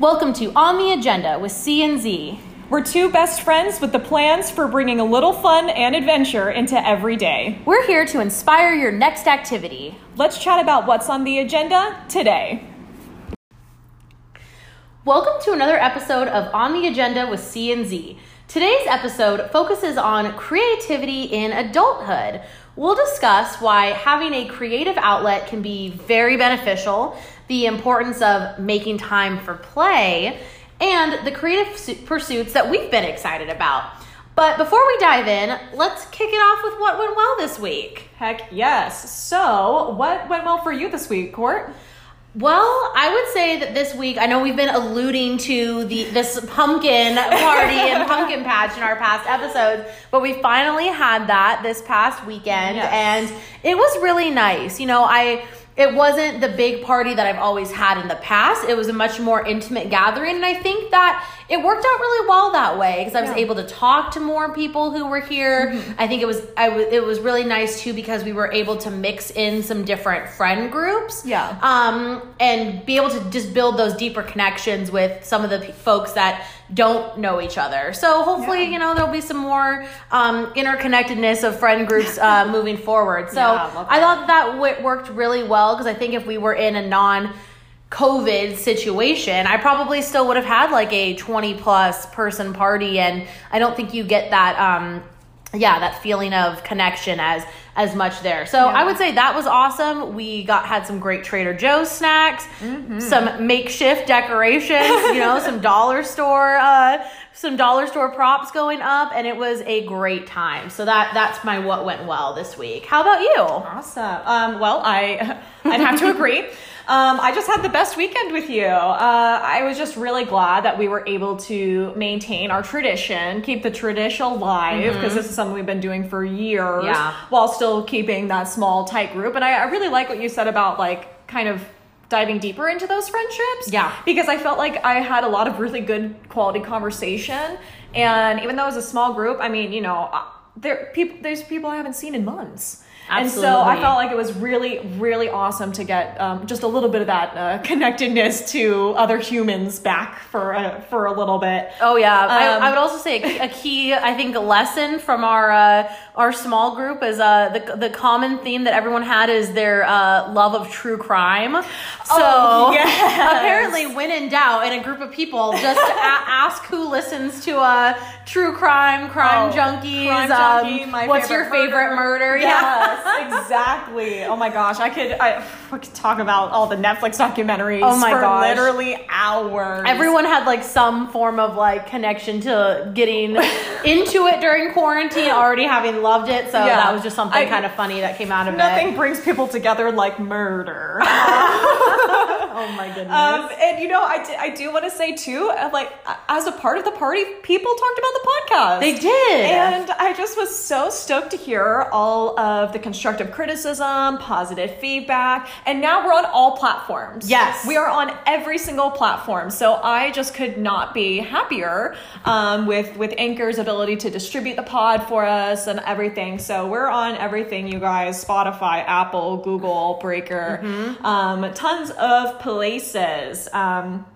Welcome to On the Agenda with C and Z. We're two best friends with the plans for bringing a little fun and adventure into every day. We're here to inspire your next activity. Let's chat about what's on the agenda today. Welcome to another episode of On the Agenda with C and Z. Today's episode focuses on creativity in adulthood. We'll discuss why having a creative outlet can be very beneficial, the importance of making time for play, and the creative pursuits that we've been excited about. But before we dive in, let's kick it off with what went well this week. Heck yes. So, what went well for you this week, Court? Well, I would say that this week, I know we've been alluding to the this pumpkin party and pumpkin patch in our past episodes, but we finally had that this past weekend, Yes. and it was really nice. You know, I it wasn't the big party that I've always had in the past. It was a much more intimate gathering, and I think that it worked out really well that way because I was Yeah. able to talk to more people who were here. I think it was I w- it was really nice too because we were able to mix in some different friend groups Yeah. um, and be able to just build those deeper connections with some of the p- folks that don't know each other. So hopefully, Yeah. you know, there'll be some more um, interconnectedness of friend groups uh, moving forward. So Yeah, I I thought that w- worked really well because I think if we were in a non COVID situation, I probably still would have had like a 20 plus person party. And I don't think you get that, um, yeah, that feeling of connection as as much there. So Yeah. I would say that was awesome. We got had some great Trader Joe's snacks, Mm-hmm. some makeshift decorations, you know, some dollar store uh some dollar store props going up and it was a great time. So that that's my what went well this week. How about you? Awesome. Um, well, I I'd have to agree. Um, I just had the best weekend with you. Uh, I was just really glad that we were able to maintain our tradition, keep the tradition alive, because this is something we've been doing for years, Yeah. while still keeping that small, tight group. And I, I really like what you said about like kind of diving deeper into those friendships. Yeah. Because I felt like I had a lot of really good quality conversation, and even though it was a small group, I mean, you know, uh, there people there's people I haven't seen in months. And so I felt like it was really, really awesome to get um, just a little bit of that uh, connectedness to other humans back for a, for a little bit. Oh yeah, Um, I, I would also say a, a key, I think, lesson from our uh, our small group is uh, the the common theme that everyone had is their uh, love of true crime. So Oh, yes. apparently, when in doubt, in a group of people, just a- ask who listens to uh, true crime, crime Oh, junkies. Crime um, Junkie, my what's your favorite murder? Yes, exactly. Oh my gosh, I could I we could talk about all the Netflix documentaries Oh my for gosh. literally hours. Everyone had like some form of like connection to getting into it during quarantine, already having loved it. So Yeah. that was just something I- kind of funny that came out of Nothing it. Nothing brings people together like murder. Oh my goodness. Um, and you know, I do, I do want to say too, uh, like as a part of the party, people talked about the podcast. they did. And I just was so stoked to hear all of the constructive criticism, positive feedback, and now we're on all platforms. Yes. we are on every single platform. So I just could not be happier um, with with Anchor's ability to distribute the pod for us and everything. So we're on everything, you guys: Spotify, Apple, Google, Breaker, um, tons of places. Um,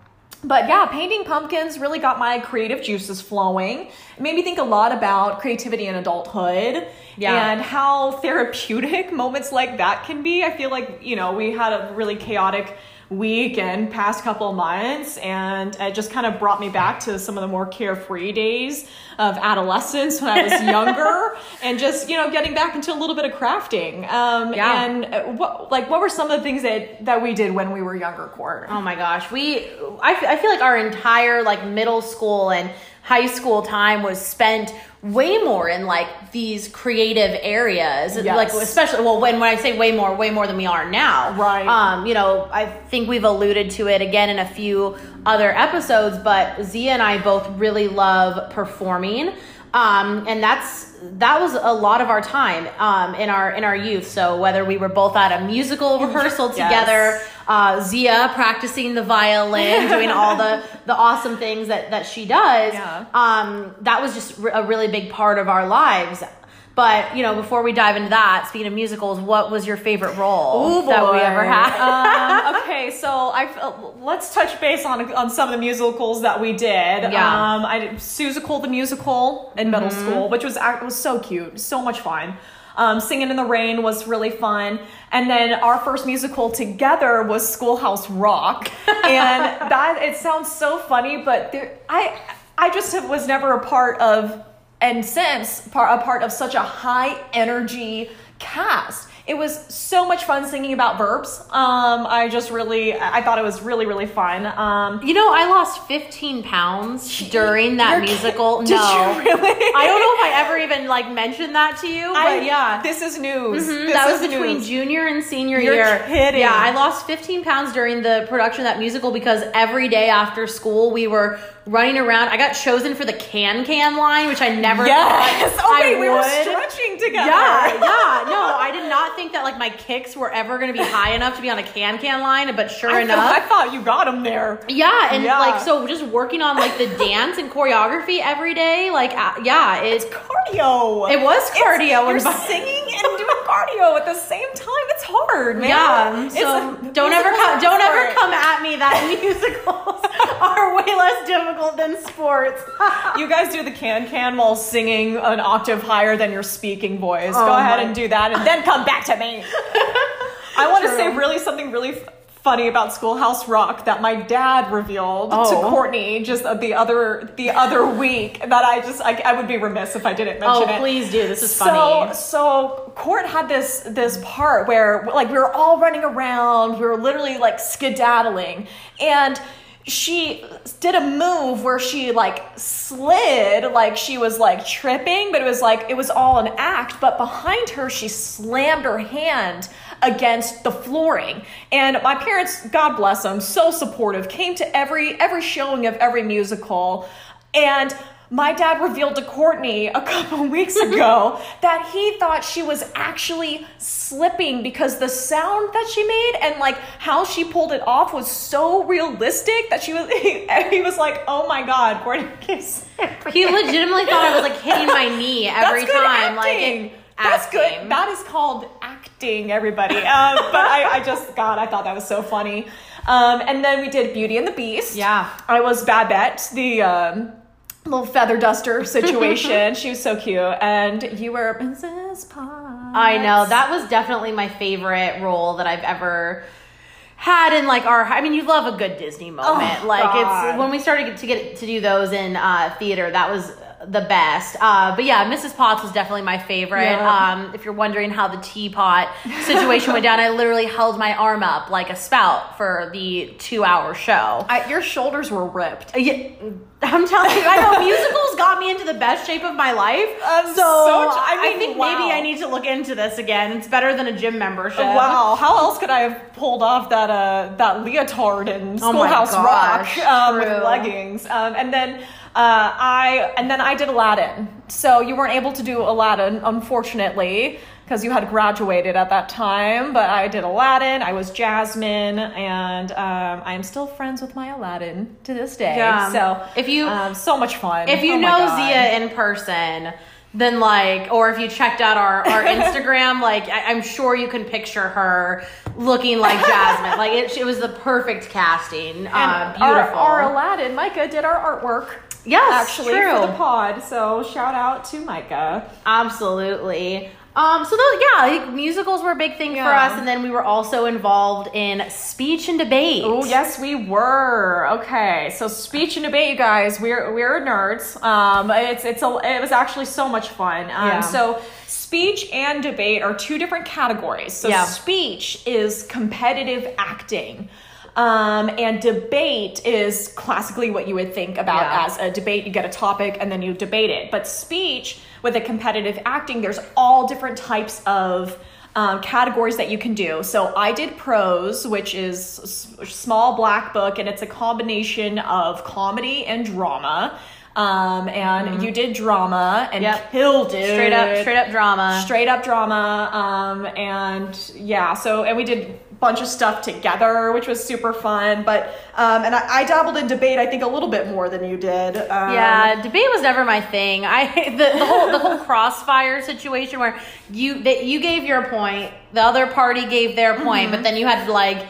but yeah, painting pumpkins really got my creative juices flowing. It made me think a lot about creativity in adulthood Yeah. and how therapeutic moments like that can be. I feel like, you know, we had a really chaotic week and past couple months and it just kind of brought me back to some of the more carefree days of adolescence when I was younger and just, you know, getting back into a little bit of crafting. Um, Yeah. and uh, what, like, what were some of the things that, that we did when we were younger, Court? Oh my gosh, we I, f- I feel like our entire like middle school and high school time was spent way more in like these creative areas Yes. like especially well when when I say way more way more than we are now Right. um you know I think we've alluded to it again in a few other episodes but Zia and I both really love performing um and that's that was a lot of our time um in our in our youth so whether we were both at a musical rehearsal Yes. together uh, Zia practicing the violin, doing all the the awesome things that that she does. Yeah. Um, that was just a really big part of our lives. But you know, before we dive into that, speaking of musicals, what was your favorite role Ooh, that we ever had? um, okay, so I let's touch base on on some of the musicals that we did. Yeah. Um, I did Seussical the musical in middle school, which was was so cute, so much fun. Um, Singing in the Rain was really fun, and then our first musical together was Schoolhouse Rock, and that it sounds so funny, but there, I I just was never a part of and since part, a part of such a high energy cast. It was so much fun singing about verbs. Um, I just really, I thought it was really, really fun. Um, You know, I lost 15 pounds during that kid- musical. Did no. you really? I don't know if I ever even like mentioned that to you, but I- yeah. This is news. Mhm, This that was between news. junior and senior You're year. kidding. Yeah, I lost 15 pounds during the production of that musical because every day after school we were running around. I got chosen for the can can line, which I never Yes. thought Oh, I wait, we were stretching together. Yeah, yeah. No, I did not think that like my kicks were ever going to be high enough to be on a can can line, but sure I, enough. thought, I thought you got them there. Yeah, and Yeah. like so, just working on like the dance and choreography every day. Like, uh, yeah, it Cardio. it was It's- cardio. You're and singing and doing cardio at the same time. It's hard, man. yeah, so don't ever come, don't ever come at me that musicals are way less difficult than sports. You guys do the can can while singing an octave higher than your speaking voice. Oh Go ahead and do that, and then come back to me. I want to say really something really funny about Schoolhouse Rock that my dad revealed to Oh. Courtney just the other the other week. That I just I, I would be remiss if I didn't mention Oh, it. please do. This is So, funny. so Court had this this part where like we were all running around, we were literally like skedaddling, and she did a move where she like slid, like she was like tripping, but it was like it was all an act. But behind her, she slammed her hand against the flooring. And my parents, God bless them, so supportive, came to every every showing of every musical, and my dad revealed to Courtney a couple weeks ago that he thought she was actually slipping because the sound that she made and like how she pulled it off was so realistic that she was he, was like, "Oh my god, Courtney keeps He legitimately thought I was like hitting my knee every time. acting. Like, That's acting. good. That is called acting, everybody. Um, but I, I just, God, I thought that was so funny. Um, and then we did Beauty and the Beast. Yeah. I was Babette, the um, little feather duster situation. she was so cute. And you were Princess Potts. I know that was definitely my favorite role that I've ever had in like our. I mean, you love a good Disney moment. Oh, like God. it's when we started to get to do those in uh, theater. That was the best. Uh, but yeah, Mrs. Potts was definitely my favorite. Yeah. Um, if you're wondering how the teapot situation went down, I literally held my arm up like a spout for the two hour show. I, your shoulders were ripped. Yeah, I'm telling you, I know musicals got me into the best shape of my life. Um, so so I, I mean, think wow. maybe I need to look into this again. It's better than a gym membership. Wow, how else could I have pulled off that uh, that leotard in Oh Schoolhouse gosh, Rock um, with leggings? Um, and then uh, I and then I did Aladdin. So you weren't able to do Aladdin, unfortunately, because you had graduated at that time. But I did Aladdin. I was Jasmine, and um, I am still friends with my Aladdin to this day. Yeah. So If you- um, so much fun. If you Oh know Zia in person, then like, or if you checked out our, our Instagram, like, I, I'm sure you can picture her looking like Jasmine. like, it, it was the perfect casting. Uh, beautiful. Our, our Aladdin, Micah did our artwork. Yes, actually true. for the pod. So shout out to Micah. Absolutely. Um, so those, yeah, like, musicals were a big thing for us, and then we were also involved in speech and debate. Oh yes, we were. Okay, so speech and debate, you guys. We're we're nerds. Um, it's it's a it was actually so much fun. Um, Yeah. so speech and debate are two different categories. So Yeah. speech is competitive acting. Um, and debate is classically what you would think about Yeah. as a debate. You get a topic and then you debate it. But speech with a competitive acting, there's all different types of um, categories that you can do. So I did prose, which is a s- small black book, and it's a combination of comedy and drama. Um, and you did drama and Yep. killed it. Straight up, straight up drama. straight up drama. Um, and yeah, so and we did a bunch of stuff together, which was super fun. But um, and I, I dabbled in debate, I think, a little bit more than you did. Um, Yeah, debate was never my thing. I the, the whole the whole crossfire situation where you that you gave your point, the other party gave their point, Mm-hmm. but then you had to like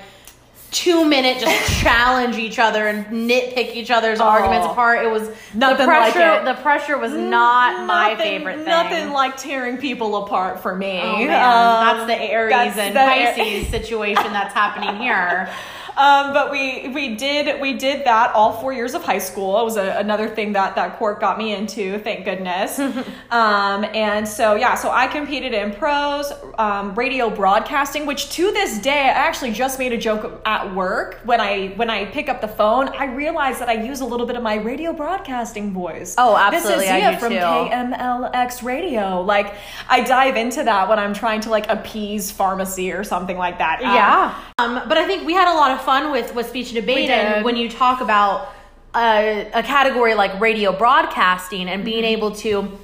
two minute just challenge each other and nitpick each other's arguments apart. It was Nothing the like it. The pressure was not my favorite thing. Nothing like tearing people apart for me. Oh. Um, that's the Aries that's and the- Pisces situation that's happening here. Um, but we we did we did that all four years of high school. It was a, another thing that that court got me into. Thank goodness. um, and so yeah, so I competed in prose, um, radio broadcasting, which to this day I actually just made a joke at work when I when I pick up the phone. I realize that I use a little bit of my radio broadcasting voice. Oh, absolutely, This is Zia from too. KMLX Radio. Like I dive into that when I'm trying to like appease pharmacy or something like that. Um, Yeah. Um, but I think we had a lot of fun with, with speech and debate. And when you talk about a, a category like radio broadcasting and being Mm-hmm. able to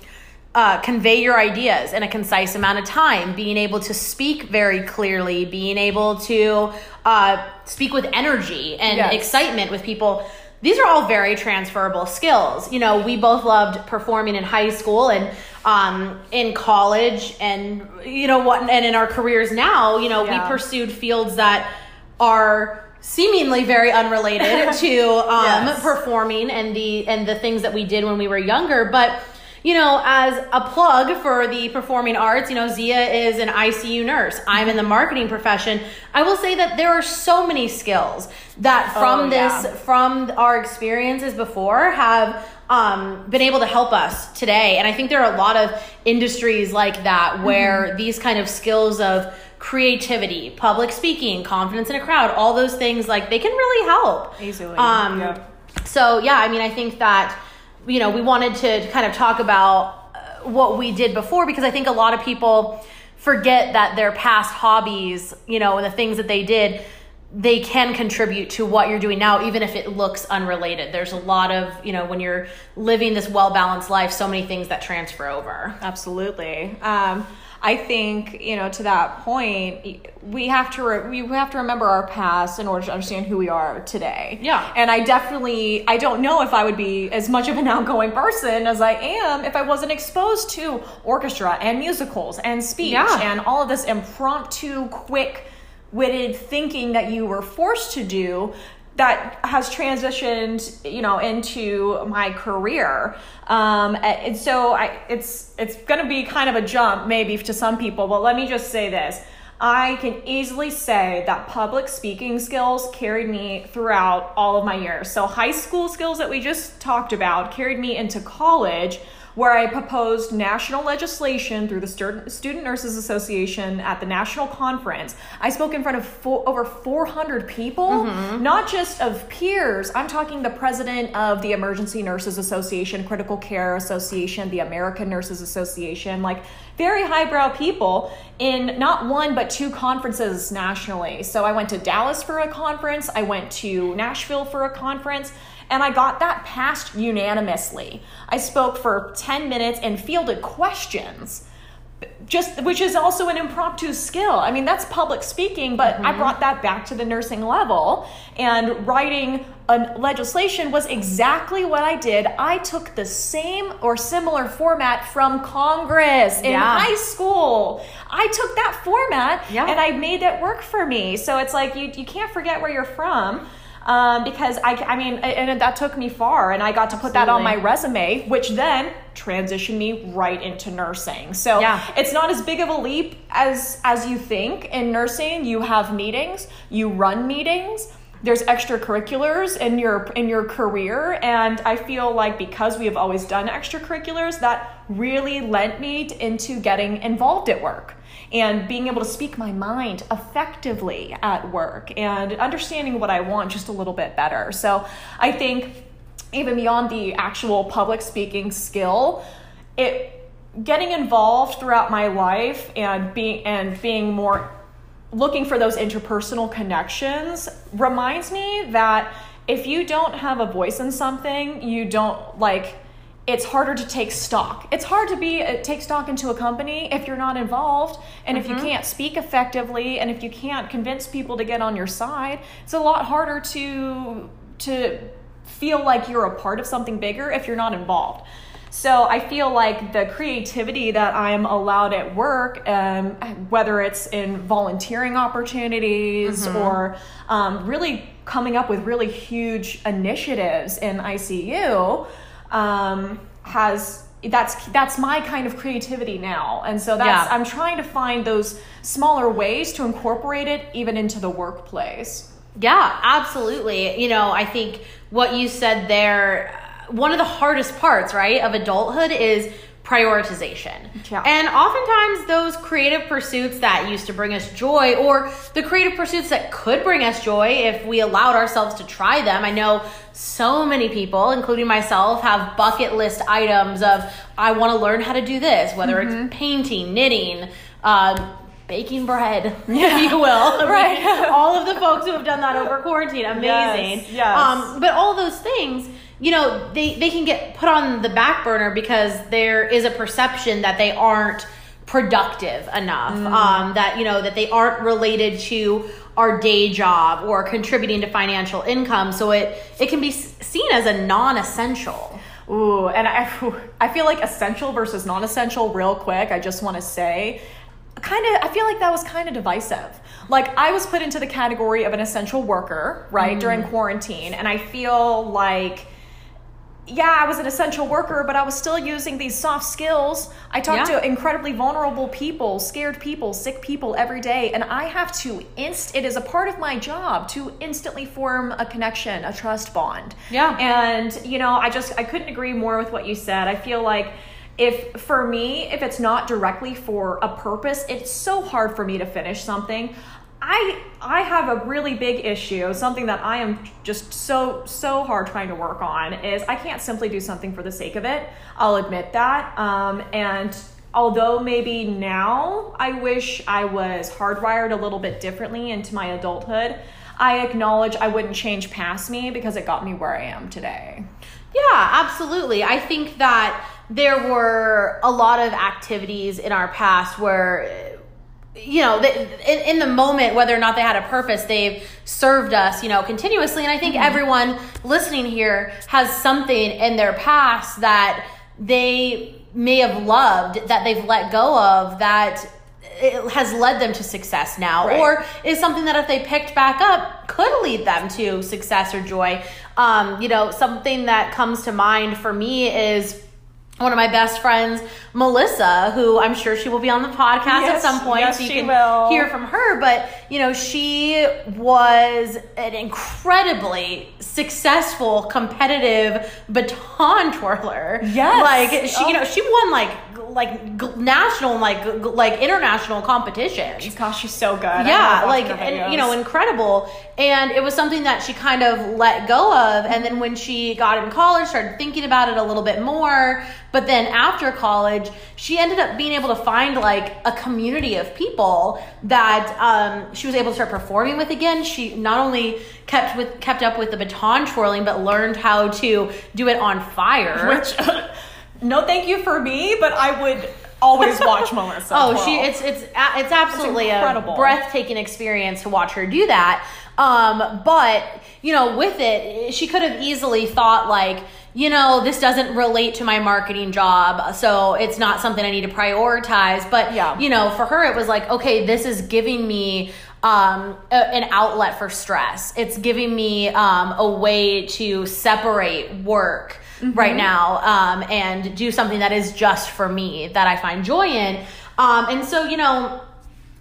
uh, convey your ideas in a concise amount of time, being able to speak very clearly, being able to uh, speak with energy and Yes. excitement with people. These are all very transferable skills. You know, we both loved performing in high school and um, in college, and you know what, and in our careers now. You know, Yeah. we pursued fields that are seemingly very unrelated to um, Yes. performing and the and the things that we did when we were younger, but. You know, as a plug for the performing arts, you know, Zia is an ICU nurse. I'm in the marketing profession. I will say that there are so many skills that from Oh, this from our experiences before have um, been able to help us today. And I think there are a lot of industries like that where Mm-hmm. these kind of skills of creativity, public speaking, confidence in a crowd, all those things like they can really help. Easily, Um, yeah. So yeah, I mean, I think that you know we wanted to kind of talk about uh, what we did before because I think a lot of people forget that their past hobbies, you know, and the things that they did, they can contribute to what you're doing now, even if it looks unrelated. There's a lot of, you know, when you're living this well balanced life, so many things that transfer over. Absolutely. Um, I think you know to that point, we have to re- we have to remember our past in order to understand who we are today. Yeah. And I definitely I don't know if I would be as much of an outgoing person as I am if I wasn't exposed to orchestra and musicals and speech Yeah. and all of this impromptu, quick witted thinking that you were forced to do that has transitioned you know into my career. Um, and so I, it's it's going to be kind of a jump maybe to some people but let me just say this. I can easily say that public speaking skills carried me throughout all of my years. So high school skills that we just talked about carried me into college where I proposed national legislation through the Student Nurses Association at the national conference. I spoke in front of fo- over 400 people, mm-hmm. not just of peers. I'm talking the president of the Emergency Nurses Association, Critical Care Association, the American Nurses Association, like very highbrow people in not one but two conferences nationally. So I went to Dallas for a conference, I went to Nashville for a conference and I got that passed unanimously. I spoke for 10 minutes and fielded questions. Just which is also an impromptu skill. I mean, that's public speaking, but I mm-hmm. brought that back to the nursing level and writing a legislation was exactly what I did. I took the same or similar format from Congress in Yeah. high school. I took that format Yeah. and I made it work for me. So it's like you, you can't forget where you're from. Um, because I, I mean, and that took me far, and I got to put that on my resume, which then transitioned me right into nursing. So Yeah. it's not as big of a leap as as you think. In nursing, you have meetings, you run meetings. There's extracurriculars in your in your career, and I feel like because we have always done extracurriculars, that really lent me into getting involved at work and being able to speak my mind effectively at work and understanding what I want just a little bit better. So I think even beyond the actual public speaking skill, it getting involved throughout my life and being and being more looking for those interpersonal connections reminds me that if you don't have a voice in something, you don't like it's harder to take stock. It's hard to be uh, take stock into a company if you're not involved and if you can't speak effectively and if you can't convince people to get on your side. It's a lot harder to to feel like you're a part of something bigger if you're not involved. So I feel like the creativity that I'm allowed at work, um, whether it's in volunteering opportunities or um, really coming up with really huge initiatives in ICU, um, has that's that's my kind of creativity now, and so that's Yeah. I'm trying to find those smaller ways to incorporate it even into the workplace. Yeah, absolutely. You know, I think what you said there, one of the hardest parts, right, of adulthood is prioritization. Yeah. And oftentimes those creative pursuits that used to bring us joy or the creative pursuits that could bring us joy if we allowed ourselves to try them. I know so many people, including myself, have bucket list items of I want to learn how to do this, whether it's painting, knitting, um, baking bread, if you will. Right. all of the folks who have done that over quarantine, amazing. Yes, yes. Um, but all those things, you know, they, they can get put on the back burner because there is a perception that they aren't productive enough. Mm. Um, that, you know, that they aren't related to our day job or contributing to financial income. So it, it can be seen as a non-essential. Ooh, and I, I feel like essential versus non-essential. Real quick, I just want to say, kind of, I feel like that was kind of divisive. Like I was put into the category of an essential worker, right, during quarantine, and I feel like. Yeah, I was an essential worker, but I was still using these soft skills. I talked Yeah. to incredibly vulnerable people, scared people, sick people every day, and I have to inst it is a part of my job to instantly form a connection, a trust bond. Yeah. And you know, I just I couldn't agree more with what you said. I feel like if for me, if it's not directly for a purpose, it's so hard for me to finish something. I I have a really big issue, something that I am just so so hard trying to work on is I can't simply do something for the sake of it. I'll admit that. Um, and although maybe now I wish I was hardwired a little bit differently into my adulthood, I acknowledge I wouldn't change past me because it got me where I am today. Yeah, absolutely. I think that there were a lot of activities in our past where you know, in, in the moment, whether or not they had a purpose, they've served us, you know, continuously. And I think everyone listening here has something in their past that they may have loved, that they've let go of, that it has led them to success now, Right. or is something that if they picked back up could lead them to success or joy. Um, you know, something that comes to mind for me is one of my best friends, Melissa, who I'm sure she will be on the podcast at some point, yes, so you she can will. hear from her. But you know, she was an incredibly successful, competitive baton twirler. Yes. like she, Oh. you know, she won like like national, and, like like international competitions Gosh, she's so good. Yeah like and, you know incredible and it was something that she kind of let go of and then when she got in college started thinking about it a little bit more but then after college she ended up being able to find like a community of people that um, she was able to start performing with again she not only kept with kept up with the baton twirling but learned how to do it on fire Which, no, thank you for me, but I would always watch Melissa. Oh, she it's it's a- it's absolutely a incredible. breathtaking experience to watch her do that. Um, but you know, with it, she could have easily thought like, you know, this doesn't relate to my marketing job, so it's not something I need to prioritize. But Yeah. you know, for her, it was like, okay, this is giving me um, a, an outlet for stress. It's giving me um, a way to separate work right now um, and do something that is just for me that I find joy in. Um, and so, you know,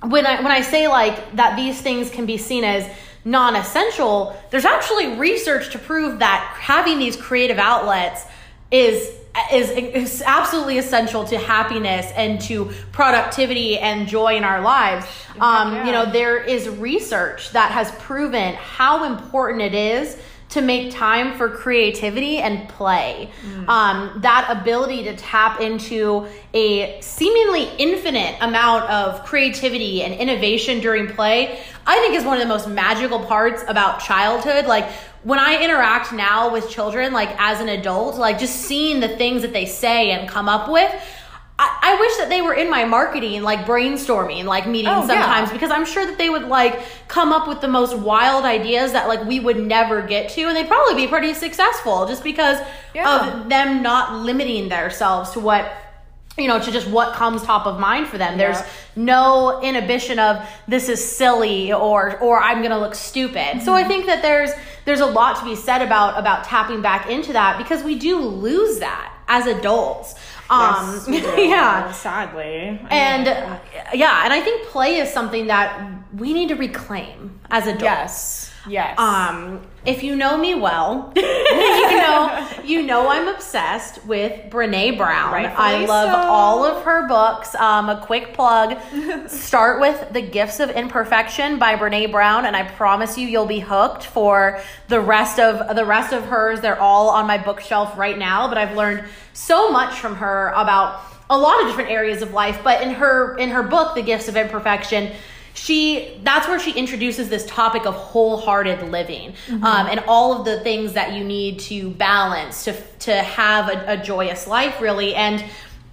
when I when I say like that these things can be seen as non-essential, there's actually research to prove that having these creative outlets is is, is absolutely essential to happiness and to productivity and joy in our lives. Um, Yeah. You know, there is research that has proven how important it is to make time for creativity and play. Um, that ability to tap into a seemingly infinite amount of creativity and innovation during play, I think is one of the most magical parts about childhood. Like, when I interact now with children, like as an adult, like just seeing the things that they say and come up with, I, I wish that they were in my marketing, like brainstorming, like meetings Oh, yeah. sometimes, because I'm sure that they would like come up with the most wild ideas that like we would never get to, and they'd probably be pretty successful just because Yeah. of them not limiting themselves to what you know to just what comes top of mind for them there's no inhibition of this is silly or or i'm gonna look stupid so i Mm-hmm. think that there's there's a lot to be said about about tapping back into that because we do lose that as adults um yeah Sadly. I and uh, yeah and i think play is something that we need to reclaim as adults yes. Yes. um, if you know me well, you know you know I'm obsessed with Brene Brown. Rightfully I love so. all of her books. Um, a quick plug: start with "The Gifts of Imperfection" by Brene Brown, and I promise you, you'll be hooked for the rest of the rest of hers. They're all on my bookshelf right now. But I've learned so much from her about a lot of different areas of life. But in her in her book, "The Gifts of Imperfection." She that's where she introduces this topic of wholehearted living um, and all of the things that you need to balance to to have a, a joyous life really. And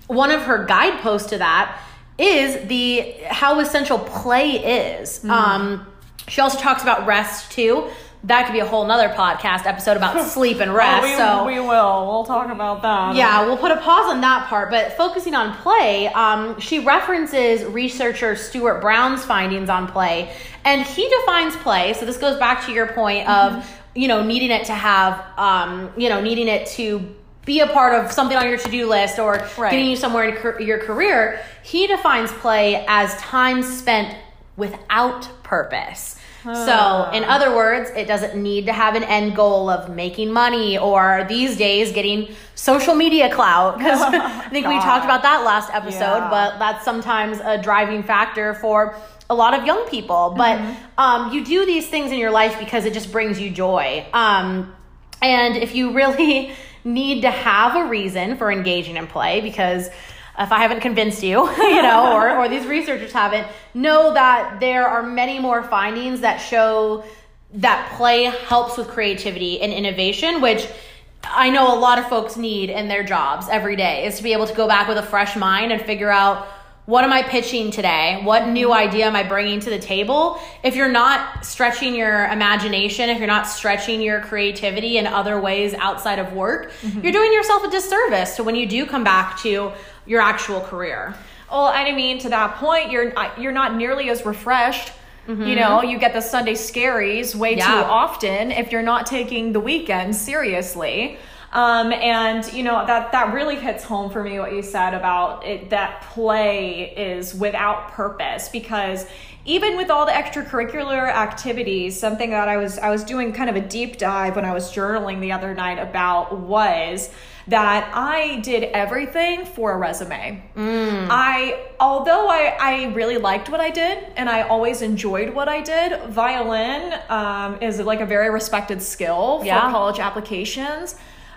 one of her guideposts to that is the how essential play is. Um, she also talks about rest too that could be a whole nother podcast episode about sleep and rest Oh, we, so we will. We'll talk about that. yeah, we'll put a pause on that part, but focusing on play, um, she references researcher Stuart Brown's findings on play, and he defines play. So this goes back to your point of Mm-hmm. you know needing it to have, um, you know, needing it to be a part of something on your to-do list or Right. getting you somewhere in your career. He defines play as time spent without purpose. So, in other words, it doesn't need to have an end goal of making money or these days getting social media clout. Because I think we talked about that last episode, Yeah. but that's sometimes a driving factor for a lot of young people. But um, you do these things in your life because it just brings you joy. Um, and if you really need to have a reason for engaging in play, because if I haven't convinced you, you know, or, or these researchers haven't, know that there are many more findings that show that play helps with creativity and innovation, which I know a lot of folks need in their jobs every day is to be able to go back with a fresh mind and figure out what am I pitching today? What new idea am I bringing to the table? If you're not stretching your imagination, if you're not stretching your creativity in other ways outside of work, mm-hmm. you're doing yourself a disservice So when you do come back to your actual career. Well, and I mean, to that point, you're uh, you're not nearly as refreshed. You know, you get the Sunday scaries way too often if you're not taking the weekend seriously. Um, and you know that that really hits home for me what you said about it that play is without purpose because even with all the extracurricular activities something that I was I was doing kind of a deep dive when I was journaling the other night about was that I did everything for a resume. I although I I really liked what I did and I always enjoyed what I did, violin um, is like a very respected skill for Yeah. college applications.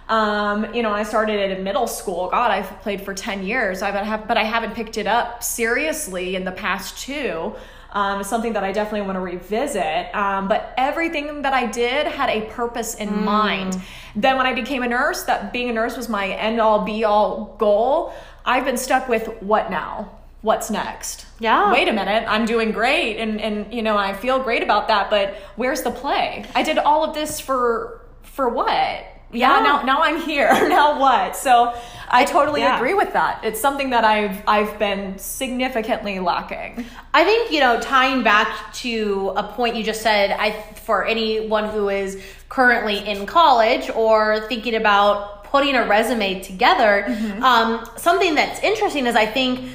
Um, you know, I started it in middle school. God, I've played for 10 years. I've have, but I haven't picked it up seriously in the past two. Um, something that I definitely want to revisit. Um, but everything that I did had a purpose in mind. Then when I became a nurse, that being a nurse was my end all be all goal. I've been stuck with what now? What's next? Yeah. Wait a minute, I'm doing great and and you know, I feel great about that, but where's the play? I did all of this for for what? Yeah, Yeah. now now I'm here. now what? So I totally yeah. agree with that. It's something that I've I've been significantly lacking. I think you know tying back to a point you just said. I for anyone who is currently in college or thinking about putting a resume together, um, something that's interesting is I think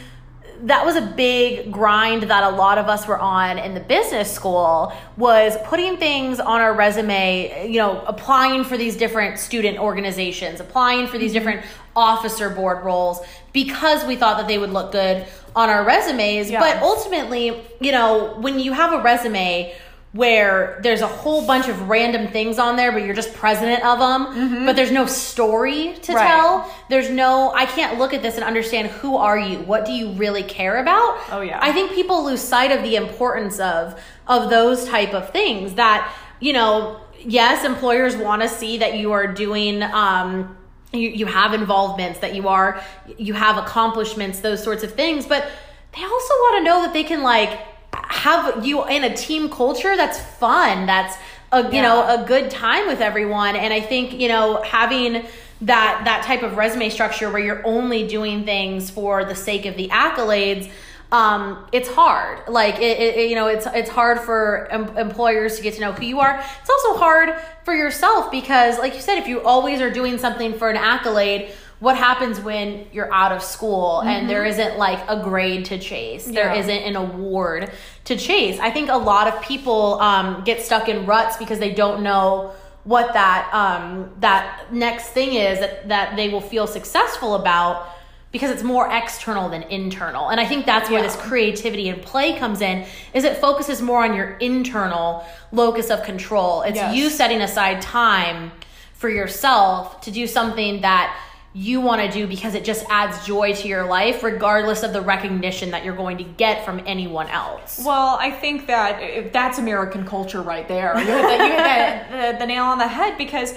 that was a big grind that a lot of us were on in the business school was putting things on our resume you know applying for these different student organizations applying for these mm-hmm. different officer board roles because we thought that they would look good on our resumes. But ultimately you know when you have a resume where there's a whole bunch of random things on there but you're just president of them but there's no story to Right. tell there's no i can't look at this and understand who are you what do you really care about Oh, yeah. i think people lose sight of the importance of of those type of things that you know yes, employers want to see that you are doing. Um, you, you have involvements that you are you have accomplishments those sorts of things but they also want to know that they can like have you in a team culture that's fun that's a you Yeah. know a good time with everyone. And i think you know having that that type of resume structure where you're only doing things for the sake of the accolades um, it's hard. Like it, it, you know it's it's hard for em- employers to get to know who you are. It's also hard for yourself because like you said if you always are doing something for an accolade what happens when you're out of school and there isn't like a grade to chase there Yeah. isn't an award to chase i think a lot of people um, get stuck in ruts because they don't know what that um, that next thing is that, that they will feel successful about because it's more external than internal and i think that's where Yeah. this creativity and play comes in is it focuses more on your internal locus of control it's Yes. you setting aside time for yourself to do something that you want to do because it just adds joy to your life regardless of the recognition that you're going to get from anyone else Well, I think that if that's American culture right there. You hit, the, you hit the, the, the nail on the head because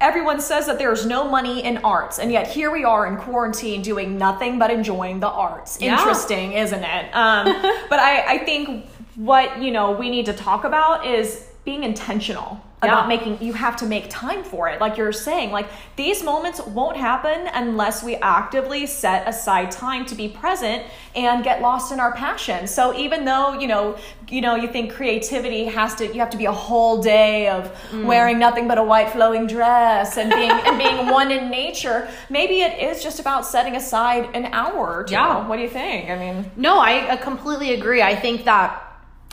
everyone says that there's no money in arts, and yet here we are in quarantine doing nothing but enjoying the arts. Yeah. Interesting, isn't it? Um, but I, I think what you know we need to talk about is being intentional Yeah. about making you have to make time for it like you're saying like these moments won't happen unless we actively set aside time to be present and get lost in our passion so even though you know you know you think creativity has to you have to be a whole day of Mm. wearing nothing but a white flowing dress and being and being one in nature maybe it is just about setting aside an hour or two. Yeah. what do you think i mean No, I uh, completely agree. I think that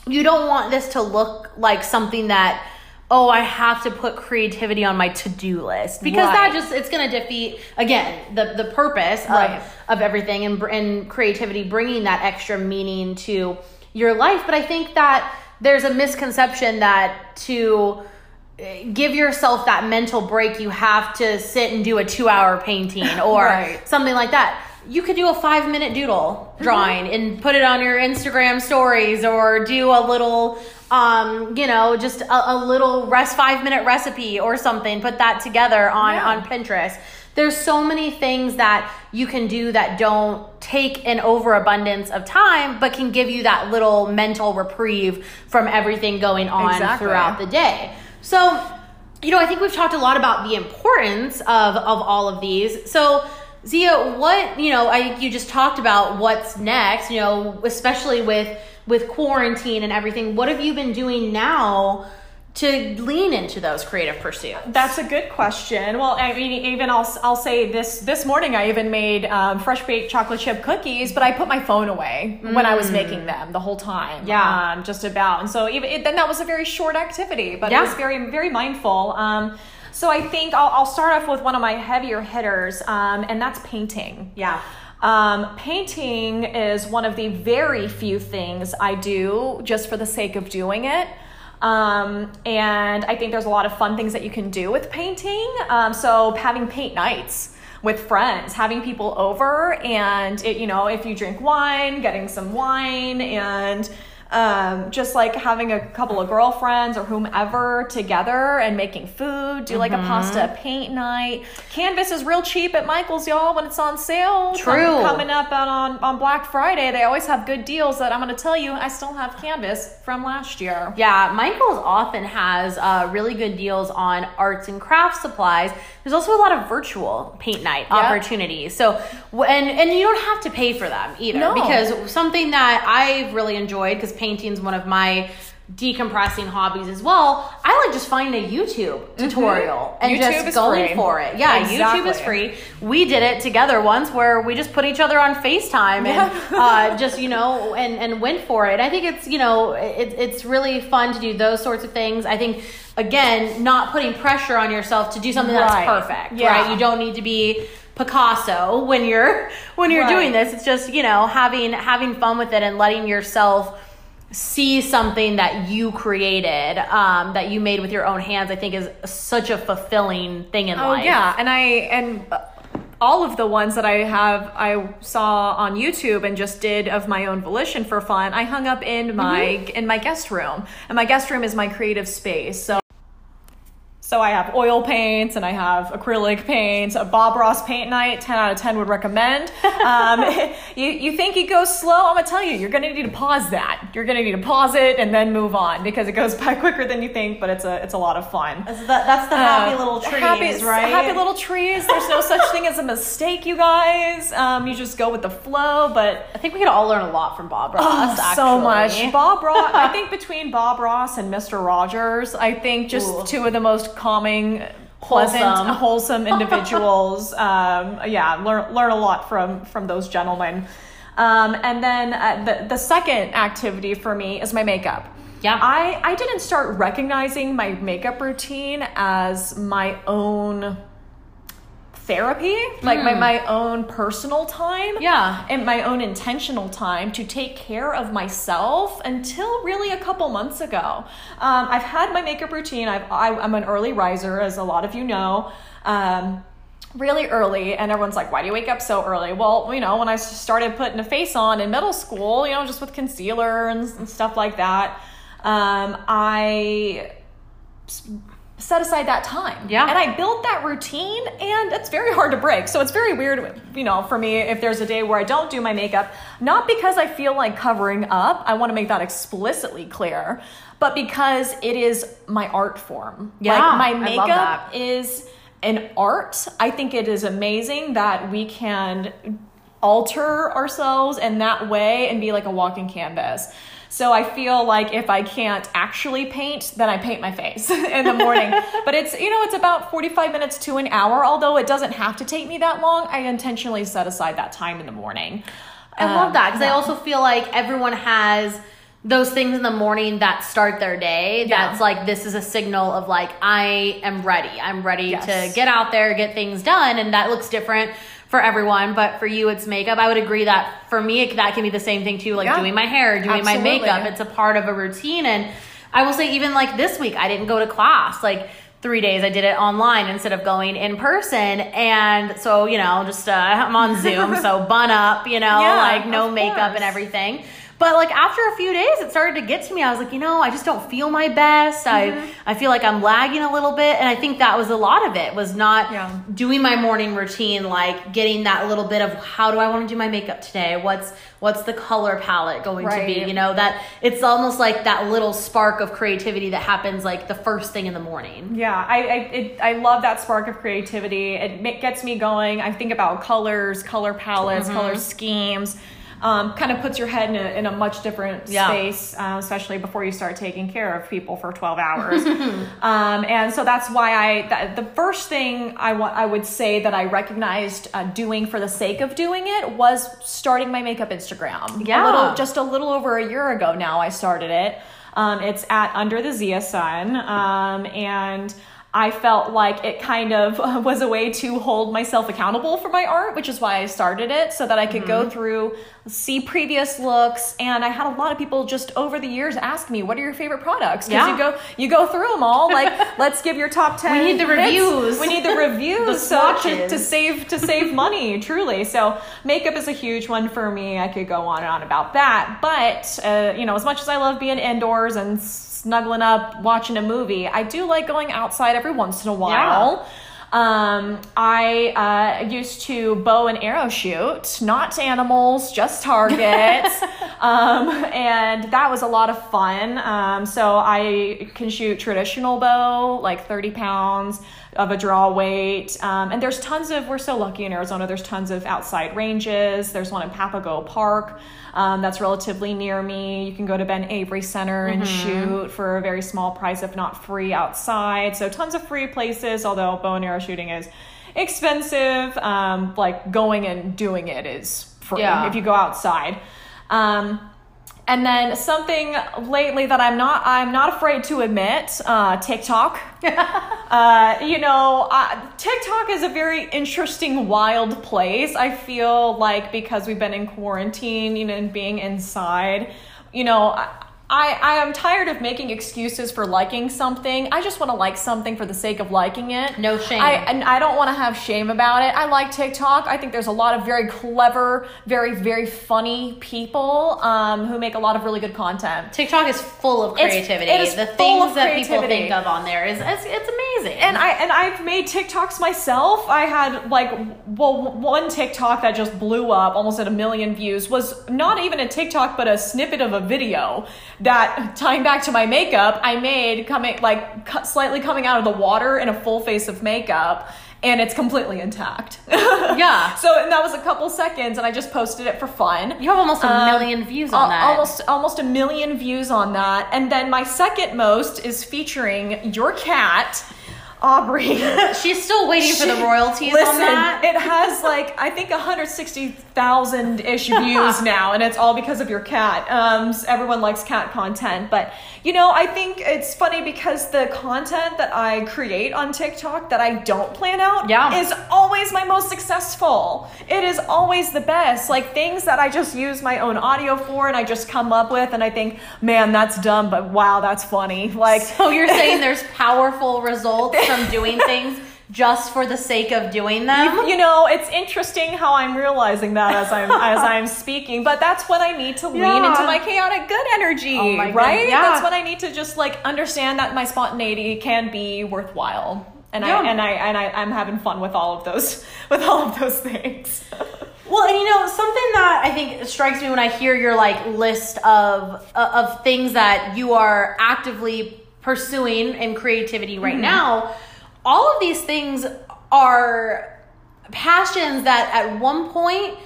you don't want this to look like something that oh, I have to put creativity on my to-do list because that just it's going to defeat again the the purpose of Right. of everything and and creativity bringing that extra meaning to your life. But I think that there's a misconception that to uh, give yourself that mental break you have to sit and do a 2-hour painting or Right. something like that. You could do a five minute doodle drawing and put it on your Instagram stories or do a little, um, you know, just a, a little rest five minute recipe or something. Put that together on, Yeah. on Pinterest. There's so many things that you can do that don't take an overabundance of time, but can give you that little mental reprieve from everything going on Exactly. throughout the day. So, you know, I think we've talked a lot about the importance of of all of these. So, Zia, what you know, I you just talked about what's next. You know, especially with with quarantine and everything. What have you been doing now to lean into those creative pursuits? That's a good question. Well, I mean, even I'll I'll say this this morning I even made um, fresh baked chocolate chip cookies, but I put my phone away when I was making them the whole time. Yeah. um, just about. And so even it, then that was a very short activity, but Yeah. it was very very mindful. Um, so I think I'll, I'll start off with one of my heavier hitters, um, and that's painting. Yeah. Um, painting is one of the very few things I do just for the sake of doing it. Um, and I think there's a lot of fun things that you can do with painting. Um, so having paint nights with friends, having people over, and it, you know, if you drink wine, getting some wine, and um, just like having a couple of girlfriends or whomever together and making food, do like a pasta paint night. Canvas is real cheap at Michael's, y'all, when it's on sale. True. Com- coming up out on, on Black Friday, they always have good deals that I'm going to tell you, I still have Canvas from last year. Yeah, Michael's often has uh, really good deals on arts and crafts supplies. There's also a lot of virtual paint night Yeah. opportunities. So, and and you don't have to pay for them either No. because something that I've really enjoyed because painting's one of my decompressing hobbies as well. I like just find a YouTube tutorial and Mm-hmm. YouTube just going free. for it. Yeah, YouTube is free. We did it together once where we just put each other on FaceTime and Yeah. uh, just you know and and went for it. I think it's you know it, it's really fun to do those sorts of things. I think again not putting pressure on yourself to do something Right. that's perfect. Yeah. Right? You don't need to be Picasso when you're when you're Right. doing this. It's just you know having having fun with it and letting yourself see something that you created um, that you made with your own hands i think is such a fulfilling thing in life. Oh life yeah, and I and uh, all of the ones that I have I saw on YouTube and just did of my own volition for fun. I hung up in my in my guest room, and my guest room is my creative space. So So I have oil paints and I have acrylic paints. A Bob Ross paint night, 10 out of 10 would recommend. Um, you, you think it goes slow? I'm gonna tell you, you're gonna need to pause that. You're gonna need to pause it and then move on because it goes by quicker than you think, but it's a it's a lot of fun. That's the, that's the happy Uh, little trees, happy, right? Happy little trees. There's no such thing as a mistake, you guys. Um, you just go with the flow, but I think we could all learn a lot from Bob Ross. Oh, so much. Bob Ross. I think between Bob Ross and Mr. Rogers, I think just Ooh. two of the most calming, pleasant, Wholesome. wholesome, individuals. um, yeah, learn learn a lot from from those gentlemen. Um, and then uh, the the second activity for me is my makeup. Yeah. I I didn't start recognizing my makeup routine as my own therapy, like my, my own personal time Hmm. Yeah. and my own intentional time to take care of myself until really a couple months ago. Um, I've had my makeup routine. I've, I, I'm an early riser, as a lot of you know. Um, really early and everyone's like why do you wake up so early well you know when i started putting a face on in middle school you know just with concealer and, and stuff like that um, i set aside that time. Yeah. And I built that routine and it's very hard to break. So it's very weird, you know, for me if there's a day where I don't do my makeup, not because I feel like covering up, I want to make that explicitly clear, but because it is my art form. Yeah, like my makeup is an art. I think it is amazing that we can alter ourselves in that way and be like a walking canvas. So I feel like if I can't actually paint, then I paint my face in the morning. but it's you know it's about 45 minutes to an hour, although it doesn't have to take me that long. I intentionally set aside that time in the morning. I love Um, that because I also feel like everyone has those things in the morning that start their day. Yeah. That's like this is a signal of like I am ready. I'm ready Yes. to get out there, get things done, and that looks different for everyone. But for you, it's makeup. I would agree that for me, it, that can be the same thing too. Like Yeah. doing my hair, doing my makeup. It's a part of a routine, and I will say even like this week, I didn't go to class. Like three days, I did it online instead of going in person, and so you know, just uh, I'm on Zoom, so bun up, you know, Yeah, like no makeup and everything. But like after a few days, it started to get to me. I was like, you know, I just don't feel my best. Mm-hmm. I I feel like I'm lagging a little bit, and I think that was a lot of it. Was not Yeah. doing my morning routine, like getting that little bit of how do I want to do my makeup today? What's what's the color palette going to be? You know that it's almost like that little spark of creativity that happens like the first thing in the morning. Yeah, I I, it, I love that spark of creativity. It gets me going. I think about colors, color palettes, Mm-hmm. color schemes. Um, kind of puts your head in a, in a much different Yeah. space, uh, especially before you start taking care of people for 12 hours. um, and so that's why I, that, the first thing I, wa- I would say that I recognized uh, doing for the sake of doing it was starting my makeup Instagram. Yeah. A little, just a little over a year ago now, I started it. Um, it's at Under the Zia Sun. Um, and I felt like it kind of was a way to hold myself accountable for my art, which is why I started it so that I could go through, see previous looks, and I had a lot of people just over the years ask me, "What are your favorite products?" Because Yeah. you go you go through them all. Like, let's give your top ten. We need the reviews. We need the reviews. The so to, to save to save money, truly. So makeup is a huge one for me. I could go on and on about that, but uh, you know, as much as I love being indoors and snuggling up watching a movie, I do like going outside every once in a while. Um, I uh, used to bow and arrow shoot, not animals, just targets. um, and that was a lot of fun. Um, so I can shoot traditional bow, like 30 pounds of a draw weight. Um, and there's tons of, we're so lucky in Arizona, there's tons of outside ranges. There's one in Papago Park. Um, that's relatively near me. You can go to Ben Avery Center and shoot for a very small price, if not free, outside. So tons of free places. Although bow and arrow shooting is expensive, um, like going and doing it is free Yeah. if you go outside. Um, and then something lately that I'm not I'm not afraid to admit, uh, TikTok. uh, you know, uh, TikTok is a very interesting, wild place. I feel like because we've been in quarantine, you know, and being inside, you know. I, I, I am tired of making excuses for liking something. I just want to like something for the sake of liking it. No shame. I, and I don't want to have shame about it. I like TikTok. I think there's a lot of very clever, very, very funny people um, who make a lot of really good content. TikTok is full of creativity. it is the things that people think of on there is it's, it's amazing. And I and I've made TikToks myself. I had like well one TikTok that just blew up, almost at a million views, was not even a TikTok but a snippet of a video that tying back to my makeup I made coming like cu- slightly coming out of the water in a full face of makeup and it's completely intact. Yeah. So and that was a couple seconds and I just posted it for fun. you have almost a Um, million views on Al- that. Almost almost a million views on that. And then my second most is featuring your cat, Aubrey. She's still waiting for the royalties Listen, on that. it has like I think 160,000 ish views now, and it's all because of your cat. Um, everyone likes cat content, but you know I think it's funny because the content that I create on TikTok that I don't plan out Yeah. is always my most successful. It is always the best. Like things that I just use my own audio for, and I just come up with, and I think, man, that's dumb, but wow, that's funny. Like so you're saying there's powerful results from doing things just for the sake of doing them? you know, it's interesting how I'm realizing that as I'm as I'm speaking, but that's when I need to lean Yeah. into my chaotic good energy, Oh right? Yeah. That's when I need to just like understand that my spontaneity can be worthwhile. And Yeah. I and I and I, I'm having fun with all of those with all of those things. Well, and you know something that I think strikes me when I hear your like list of uh, of things that you are actively pursuing in creativity right mm-hmm. now. All of these things are passions that at one point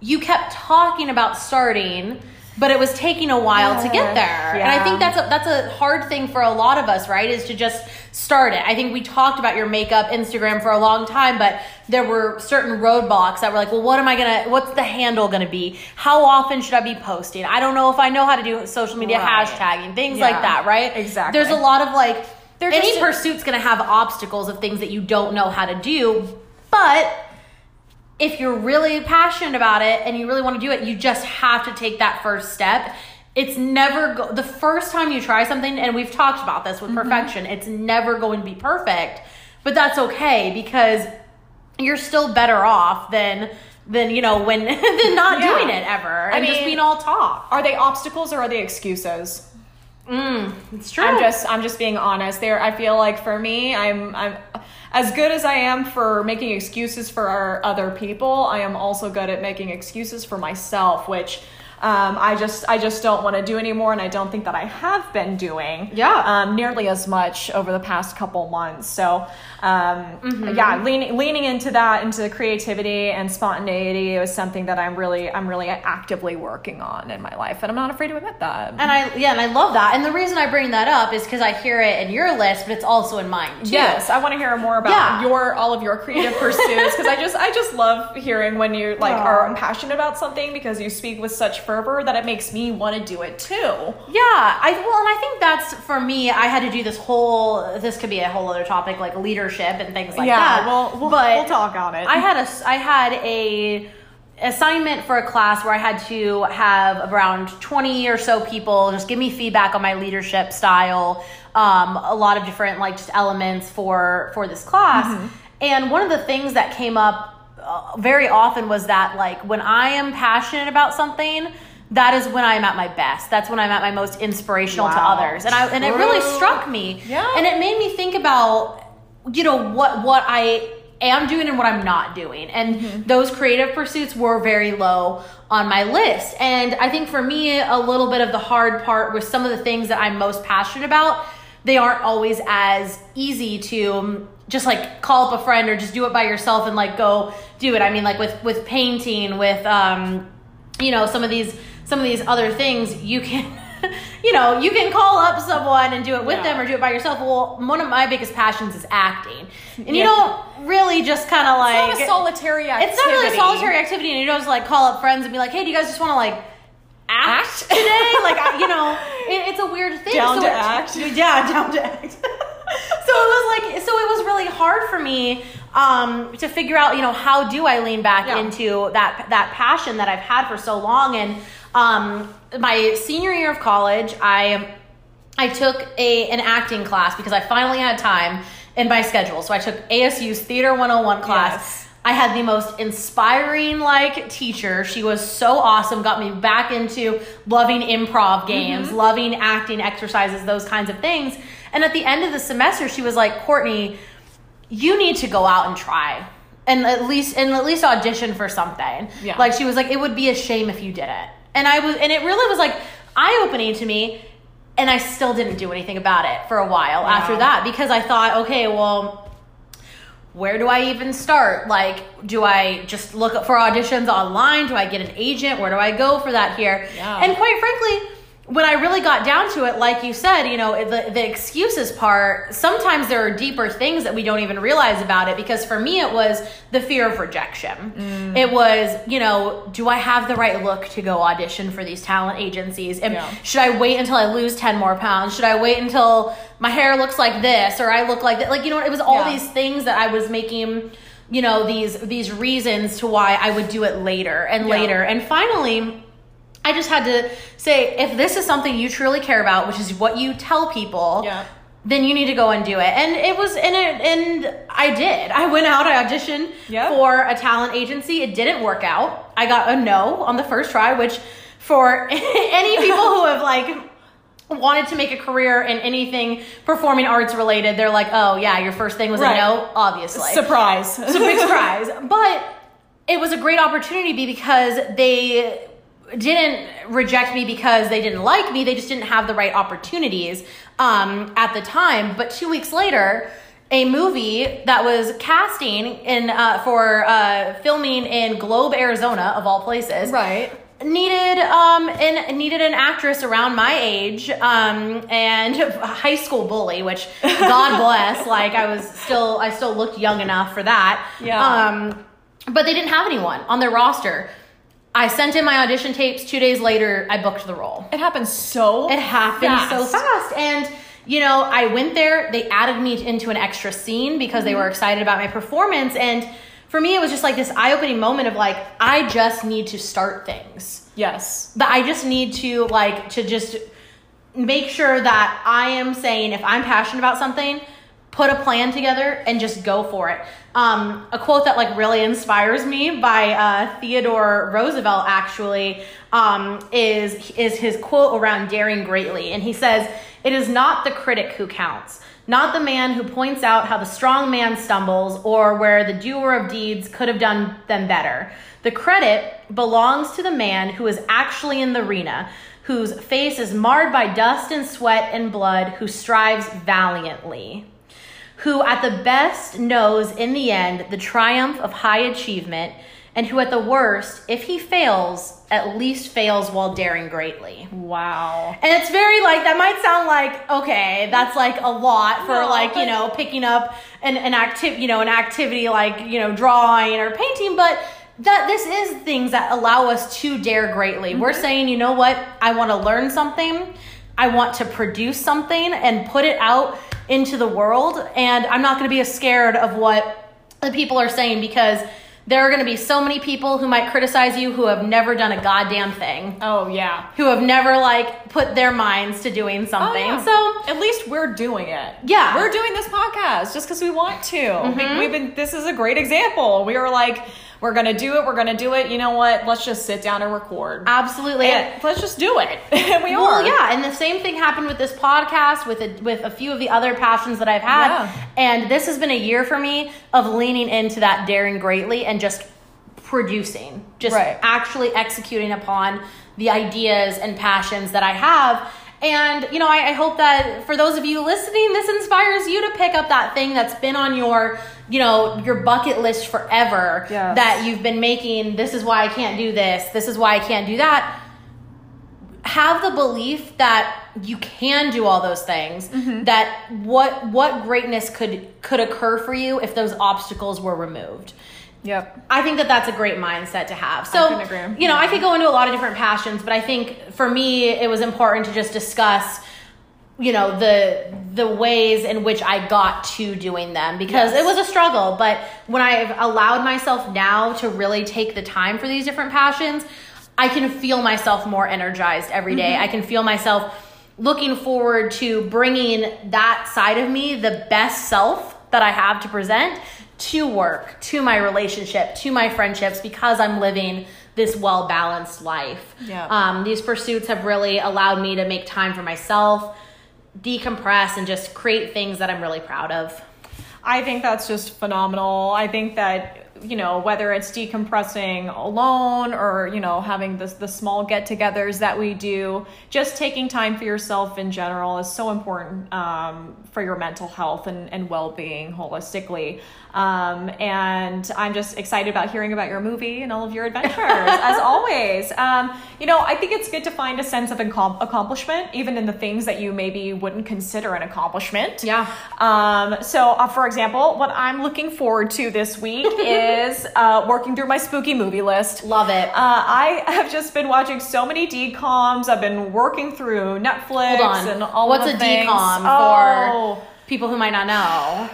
you kept talking about starting, but it was taking a while to get there. And I think that's a that's a hard thing for a lot of us, right? Is to just start it. I think we talked about your makeup Instagram for a long time, but there were certain roadblocks that were like, well, what am I gonna what's the handle gonna be? How often should I be posting? I don't know if I know how to do social media Right. hashtagging, things Yeah, like that, right? exactly. There's a lot of like any pursuit's gonna have obstacles of things that you don't know how to do, but if you're really passionate about it and you really want to do it, you just have to take that first step. It's never go- the first time you try something, and we've talked about this with mm-hmm. perfection. It's never going to be perfect, but that's okay because you're still better off than than you know when than not Yeah. doing it ever I and just being all talk. Are they obstacles or are they excuses? Mm, it's true. I'm just I'm just being honest. There, I feel like for me, I'm I'm as good as I am for making excuses for other people. I am also good at making excuses for myself, which um, I just I just don't want to do anymore, and I don't think that I have been doing Yeah. um, nearly as much over the past couple months. So um, Mm-hmm. yeah, leaning leaning into that into the creativity and spontaneity is something that I'm really I'm really actively working on in my life, and I'm not afraid to admit that. and I yeah, and I love that. And the reason I bring that up is because I hear it in your list, but it's also in mine too. Yes, I want to hear more about Yeah. your all of your creative pursuits because I just I just love hearing when you like Aw. are passionate about something because you speak with such fervor that it makes me want to do it too. Yeah, I well, and I think that's for me. I had to do this whole. This could be a whole other topic, like leadership and things like Yeah, that. we'll- we'll- but we'll talk on it. I had a I had a assignment for a class where I had to have around twenty or so people just give me feedback on my leadership style. Um, a lot of different like just elements for for this class, Mm-hmm. and one of the things that came up uh, very often was that like when I am passionate about something, that is when I'm at my best. That's when I'm at my most inspirational to others, and I and it really struck me. Yeah. and it made me think about you know what what I am doing and what I'm not doing, and Mm-hmm. those creative pursuits were very low on my list. And I think for me, a little bit of the hard part with some of the things that I'm most passionate about, they aren't always as easy to just like call up a friend or just do it by yourself and like go do it. I mean, like with with painting, with um, you know, some of these some of these other things, you can. You know, you can call up someone and do it with Yeah. them or do it by yourself. Well, one of my biggest passions is acting. And you Yeah. don't really just kind of like It's not a solitary activity. it's not really a solitary activity, and you don't just like call up friends and be like, "Hey, do you guys just want to like act, Act? today?" like, you know, it, it's a weird thing. Down to it- act? Yeah, down to act. So it was like, so it was really hard for me um, to figure out, you know, how do I lean back Yeah. into that that passion that I've had for so long. And um, my senior year of college, I I took a an acting class because I finally had time in my schedule. So I took ASU's Theater 101 class. Yes. I had the most inspiring like teacher. She was so awesome, got me back into loving improv games, loving acting exercises, those kinds of things. And at the end of the semester, she was like, "Courtney, you need to go out and try." And at least and at least audition for something. Yeah. Like she was like, it would be a shame if you didn't. And I was and it really was like eye opening to me. And I still didn't do anything about it for a while after that because I thought, okay, well, where do I even start? Like, do I just look up for auditions online? Do I get an agent? Where do I go for that here? Yeah. And quite frankly, when I really got down to it, like you said, you know, the, the excuses part, sometimes there are deeper things that we don't even realize about it. Because for me, it was the fear of rejection. Mm. It was, you know, do I have the right look to go audition for these talent agencies? And Yeah. should I wait until I lose 10 more pounds? Should I wait until my hair looks like this or I look like that? Like, you know, it was all Yeah. these things that I was making, you know, these these reasons to why I would do it later and Yeah. later. And finally, I just had to say if this is something you truly care about, which is what you tell people, Yeah. then you need to go and do it. And it was and it and I did. I went out, I auditioned Yeah. for a talent agency. It didn't work out. I got a no on the first try, which for any people who have like wanted to make a career in anything performing arts related, they're like, "Oh, yeah, your first thing was Right. a no." Obviously. Surprise. It's a big surprise. But it was a great opportunity be- because they didn't reject me because they didn't like me. They just didn't have the right opportunities um, at the time. But two weeks later, a movie that was casting in uh, for uh, filming in Globe, Arizona, of all places, right. needed um and needed an actress around my age um and a high school bully which god bless like i was still i still looked young enough for that Yeah. um but they didn't have anyone on their roster i sent in my audition tapes. Two days later i booked the role. It happens so it happened so fast. fast. And you know i went there. They added me into an extra scene because they mm-hmm. were excited about my performance. And for me it was just like this eye-opening moment of like i just need to start things. Yes. that I just need to like to just make sure that I am saying if I'm passionate about something, put a plan together and just go for it. Um, a quote that like really inspires me by uh, Theodore Roosevelt actually um, is is his quote around daring greatly, and he says, "It is not the critic who counts." Not the man who points out how the strong man stumbles or where the doer of deeds could have done them better. The credit belongs to the man who is actually in the arena, whose face is marred by dust and sweat and blood, who strives valiantly, who at the best knows in the end the triumph of high achievement, and who at the worst, if he fails, at least fails while daring greatly. Wow. And it's very like that might sound like okay, that's like a lot for No, like you know picking up an an active you know an activity like you know drawing or painting, but that this is things that allow us to dare greatly. We're Mm-hmm. saying, you know what, I want to learn something, I want to produce something and put it out into the world, and I'm not going to be as scared of what the people are saying because. There are going to be so many people who might criticize you who have never done a goddamn thing Oh yeah. who have never like put their minds to doing something. Oh, yeah. So at least we're doing it. Yeah. we're doing this podcast just because we want to. Mm-hmm. We, we've been. This is a great example. We were like, we're gonna do it. We're gonna do it. You know what? Let's just sit down and record. absolutely. And let's just do it. and we well, are. yeah, and the same thing happened with this podcast, with a, with a few of the other passions that I've had, Yeah. and this has been a year for me of leaning into that daring greatly and just producing, just Right. actually executing upon the ideas and passions that I have. And you know, I, I hope that for those of you listening, this inspires you to pick up that thing that's been on your, you know, your bucket list forever. Yes. That you've been making. This is why I can't do this. This is why I can't do that have the belief that you can do all those things Mm-hmm. that what what greatness could could occur for you if those obstacles were removed Yep. i think that that's a great mindset to have so you know i could go into a lot of different passions but i think for me it was important to just discuss you know the the ways in which I got to doing them because Yes. it was a struggle but when I've allowed myself now to really take the time for these different passions I can feel myself more energized every day. I can feel myself looking forward to bringing that side of me the best self that I have to present to work, to my relationship, to my friendships because I'm living this well balanced life. Yeah. Um, these pursuits have really allowed me to make time for myself, decompress, and just create things that I'm really proud of. I think that's just phenomenal. I think that you know whether it's decompressing alone or you know having this the small get-togethers that we do, just taking time for yourself in general is so important um, for your mental health and, and well-being holistically. Um, and I'm just excited about hearing about your movie and all of your adventures as always. Um, you know, I think it's good to find a sense of accom- accomplishment even in the things that you maybe wouldn't consider an accomplishment. Yeah. Um, so, uh, for example, what I'm looking forward to this week is uh, working through my spooky movie list. Love it. Uh, I have just been watching so many DComs. I've been working through Netflix Hold on. and all What's of the a things. DCOM Oh, for people who might not know?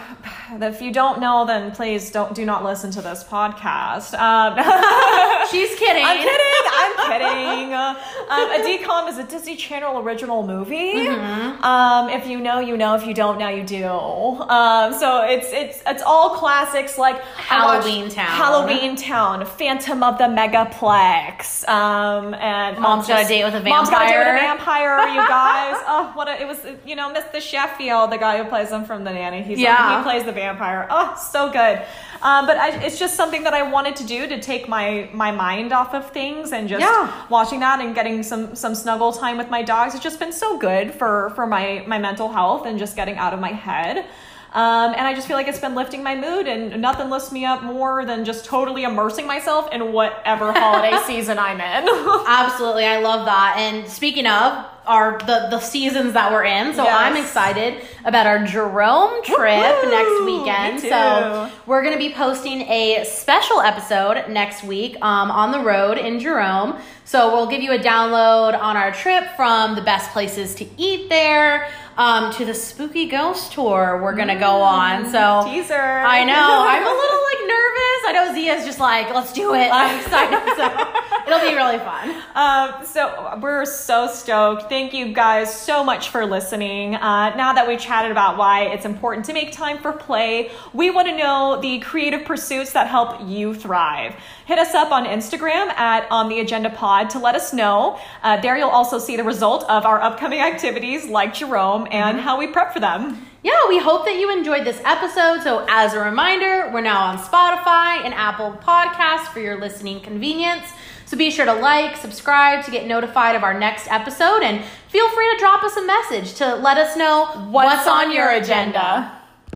if you don't know, then please don't do not listen to this podcast. Um, She's kidding. I'm kidding. I'm kidding. Um, a DCOM is a Disney Channel original movie. Mm-hmm. Um, if you know, you know. If you don't, now you do. Um, so it's it's it's all classics like Halloweentown. Halloween Town, Phantom of the Megaplex, um, and Mom's Got a Date with a Vampire. Mom's got a date with a Vampire. vampire. You guys. oh, what a, it was. You know, Mr. Sheffield, the guy who plays him from The Nanny. He's Yeah. he plays the vampire. Oh, so good. Um, but I, it's just something that I wanted to do to take my my mind off of things and just Yeah. watching that and getting some some snuggle time with my dogs. It's just been so good for for my my mental health and just getting out of my head. Um, and I just feel like it's been lifting my mood, and nothing lifts me up more than just totally immersing myself in whatever holiday season I'm in. Absolutely, I love that. And speaking of our the the seasons that we're in, so Yes. I'm excited about our Jerome trip Woohoo! next weekend. So we're gonna be posting a special episode next week um, on the road in Jerome. So we'll give you a download on our trip from the best places to eat there. Um, to the spooky ghost tour we're gonna go on. So Mm, Teaser. I know. I'm a little like nervous. I know Zia's just like, let's do it. I'm excited. So it'll be really fun. Um, so we're so stoked. Thank you guys so much for listening. Uh, now that we've chatted about why it's important to make time for play, we want to know the creative pursuits that help you thrive. Hit us up on Instagram at On the Agenda Pod to let us know. Uh, there you'll also see the result of our upcoming activities like Jerome and how we prep for them. Yeah, we hope that you enjoyed this episode. So, as a reminder, we're now on Spotify and Apple Podcasts for your listening convenience. So, be sure to like, subscribe to get notified of our next episode, and feel free to drop us a message to let us know what's, on your agenda.